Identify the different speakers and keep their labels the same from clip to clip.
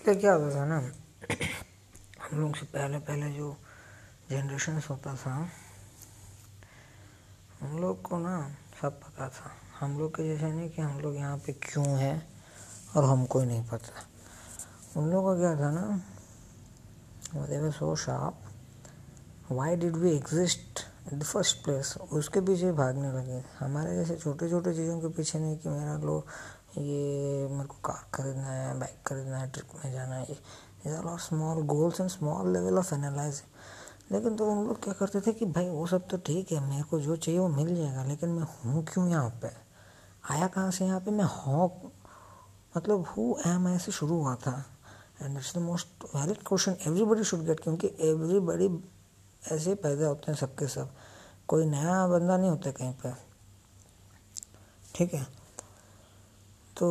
Speaker 1: पहले क्या होता था ना? हम लोग से पहले पहले जो जनरेशन होता था, हम लोग को ना सब पता था। हम लोग के जैसे नहीं कि हम लोग यहाँ पे क्यों हैं और हमको ही नहीं पता। उन लोगों का क्या था ना? They were so sharp why did we exist in the first place उसके पीछे भागने लगे। हमारे जैसे छोटे छोटे चीज़ों के पीछे नहीं कि मेरा लो ये मेरे को कार खरीदना है बाइक खरीदना है ट्रिप में जाना है, ये are small goals and small level of analyse लेकिन तो उन लोग क्या करते थे कि भाई वो सब तो ठीक है, मेरे को जो चाहिए वो मिल जाएगा, लेकिन मैं हूँ क्यों यहाँ पे? आया कहाँ से यहाँ पे? मैं हूँ। मतलब हु एम आई से शुरू हुआ था? And that's the most valid question everybody should get क्योंकि एवरीबडी ऐसे पैदा होते हैं सबके सब। कोई नया बंदा नहीं होता कहीं पे। ठीक है? तो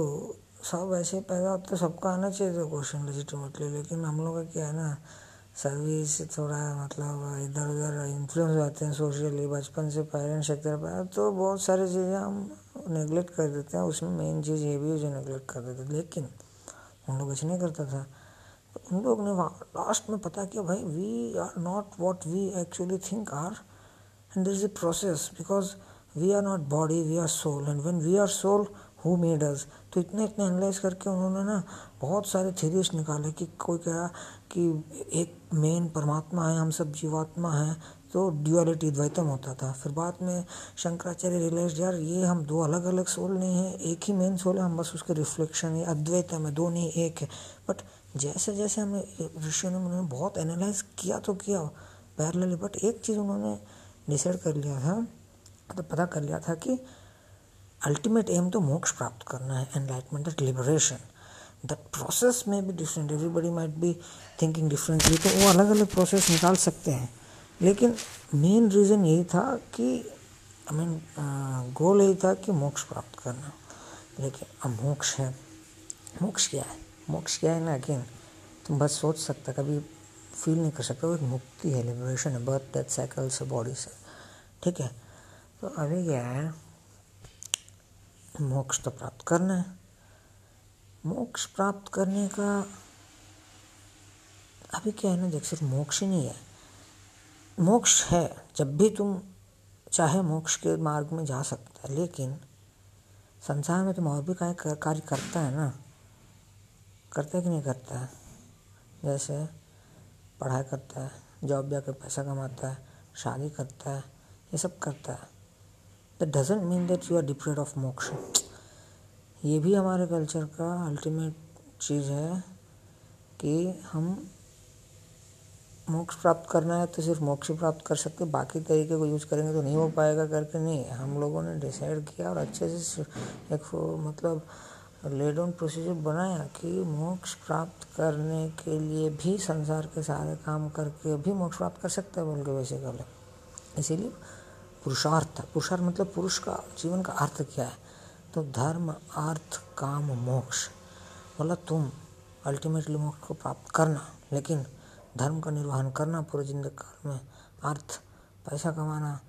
Speaker 1: सब ऐसे पैदा होते सबका आना चाहिए था क्वेश्चन लेजिटिमेटली लेकिन हम लोग का क्या है ना सर्विस थोड़ा मतलब इधर उधर इन्फ्लुएंस होते हैं सोशली बचपन से पेरेंट्स एक तरफ़ तो बहुत सारी चीज़ें हम नेगलेक्ट कर देते हैं, उसमें मेन चीज़ ये भी है जो नेगलेक्ट कर देते लेकिन उन लोग ऐसे नहीं करता था। तो उन लोग ने लास्ट में पता किया, भाई we are not what we actually think are and this is a process because we are not body we are soul and when we are soul who made us तो इतने इतने एनालाइज करके उन्होंने ना बहुत सारे थीरीज निकाले कि कोई कहा कि एक मेन परमात्मा है, हम सब जीवात्मा हैं तो ड्यूअलिटी द्वैतम होता था। फिर बाद में शंकराचार्य रियलाइज़ यार, ये हम दो अलग अलग सोल नहीं हैं, एक ही मेन सोल है, हम बस उसके रिफ्लेक्शन है, अद्वैतम है दो नहीं एक है। बट जैसे जैसे हमें ऋषियों ने, उन्होंने बहुत एनालाइज किया तो किया पैरेलली बट एक चीज़ उन्होंने डिसाइड कर लिया था तो पता कर लिया था कि अल्टीमेट एम तो मोक्ष प्राप्त करना है enlightenment that liberation that process में भी different everybody might be thinking differently तो वो अलग अलग प्रोसेस निकाल सकते हैं। लेकिन मेन रीज़न यही था कि आई मीन गोल यही था कि मोक्ष प्राप्त करना। लेकिन अब मोक्ष है। मोक्ष क्या है? मोक्ष क्या है ना? अगेन तुम बस सोच सकते, कभी फील नहीं कर सकते। वो एक मुक्ति है लिबरेशन है बर्थ डेथ साइकिल से बॉडी से। ठीक है? तो अभी क्या है? मोक्ष तो प्राप्त करना है। मोक्ष प्राप्त करने का अभी क्या है ना, देख सिर्फ़ मोक्ष ही नहीं है। मोक्ष है, जब भी तुम चाहे मोक्ष के मार्ग में जा सकता है, लेकिन संसार में तुम और भी कार्य कार्य करता है ना। करता है कि नहीं करता है? जैसे पढ़ाई करता है जॉब जाकर पैसा कमाता है, शादी करता है, ये सब करता है। That doesn't mean that you are deprived of moksha ये भी हमारे कल्चर का अल्टीमेट चीज़ है कि हम मोक्ष प्राप्त करना है तो सिर्फ़ मोक्ष प्राप्त कर सकते, बाकी तरीके को यूज़ करेंगे तो नहीं हो पाएगा करके नहीं। हम लोगों ने डिसाइड किया और अच्छे से एक मतलब लेड ऑन प्रोसीजर बनाया कि मोक्ष प्राप्त करने के लिए भी संसार के सारे काम करके भी मोक्ष प्राप्त कर सकते हैं बोल के बेसिकली इसीलिए पुरुषार्थ। पुरुषार्थ मतलब पुरुष का जीवन का अर्थ क्या है? तो धर्म, अर्थ, काम, मोक्ष। बोला, तुम अल्टीमेटली मोक्ष को प्राप्त करना, लेकिन धर्म का निर्वहन करना, पूरे ज़िंदगी काल में अर्थ, पैसा कमाना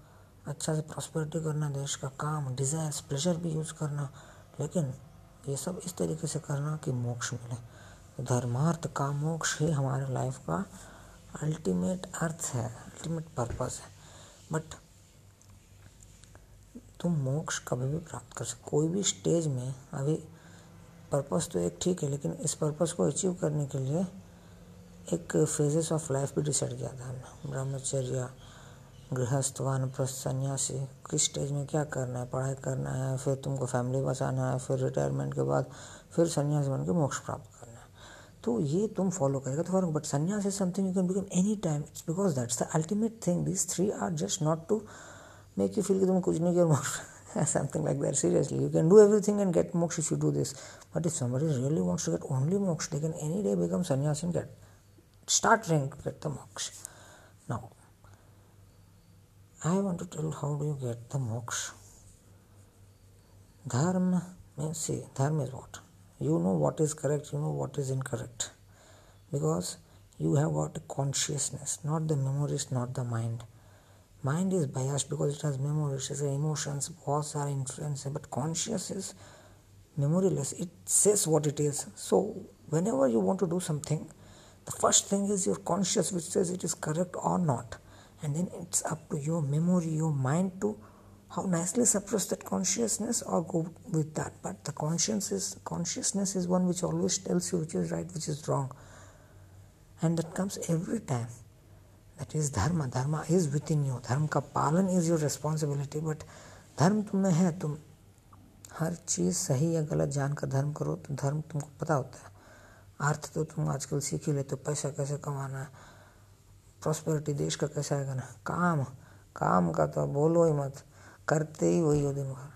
Speaker 1: अच्छा से प्रॉस्पेरिटी करना, देश का काम डिजायर्स प्लेजर भी यूज़ करना, लेकिन ये सब इस तरीके से करना कि मोक्ष मिले। तो धर्मार्थ का मोक्ष ही हमारे लाइफ का अल्टीमेट अर्थ है अल्टीमेट पर्पस है। बट तुम मोक्ष कभी भी प्राप्त कर सकते कोई भी स्टेज में अभी पर्पस तो एक ठीक है, लेकिन इस पर्पस को अचीव करने के लिए एक फेजेस ऑफ़ लाइफ भी डिसाइड किया था हमने। ब्रह्मचर्य, गृहस्थ, वानप्रस्थ, सन्यासी, किस स्टेज में क्या करना है, पढ़ाई करना है, फिर तुमको फैमिली बचाना है, फिर रिटायरमेंट के बाद फिर सन्यास बन के मोक्ष प्राप्त करना है। तो ये तुम फॉलो करेगा तो but sannyas is something you can become any time it's because that's the ultimate thing this three are just not to make you feel that tum kuch nahi kar something like that seriously. You can do everything and get moksha if you do this. But if somebody really wants to get only moksha they can any day become sannyasin. and get start Drink get the moksha now i want to tell how do you get the moksha dharma means see dharma is what? You know what is correct you know what is incorrect. Because you have got consciousness not the memories not the mind mind is biased because it has memories, it has emotions, thoughts are influenced, but conscious is memoryless. It says what it is. So whenever you want to do something the first thing is your conscious which says it is correct or not and then it's up to your memory your mind to how nicely suppress that consciousness or go with that but the conscience is consciousness is one which always tells you which is right which is wrong and that comes every time that धर्म dharma is is in you धर्म का पालन is your responsibility but धर्म तुम में है तुम हर चीज़ सही या गलत जानकर धर्म करो तो धर्म तुमको पता होता है अर्थ तो तुम आजकल सीख ही लेते हो पैसा कैसे कमाना है प्रॉस्पेरिटी देश का कैसे आएगा ना काम काम का तो बोलो ही मत करते ही वही हो दिन भर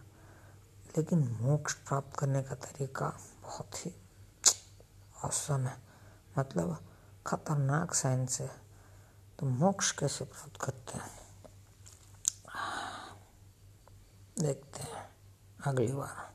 Speaker 1: लेकिन मोक्ष प्राप्त करने का तरीका बहुत ही औसम है मतलब खतरनाक साइंस है तो मोक्ष कैसे प्राप्त करते हैं? देखते हैं। अगली बार।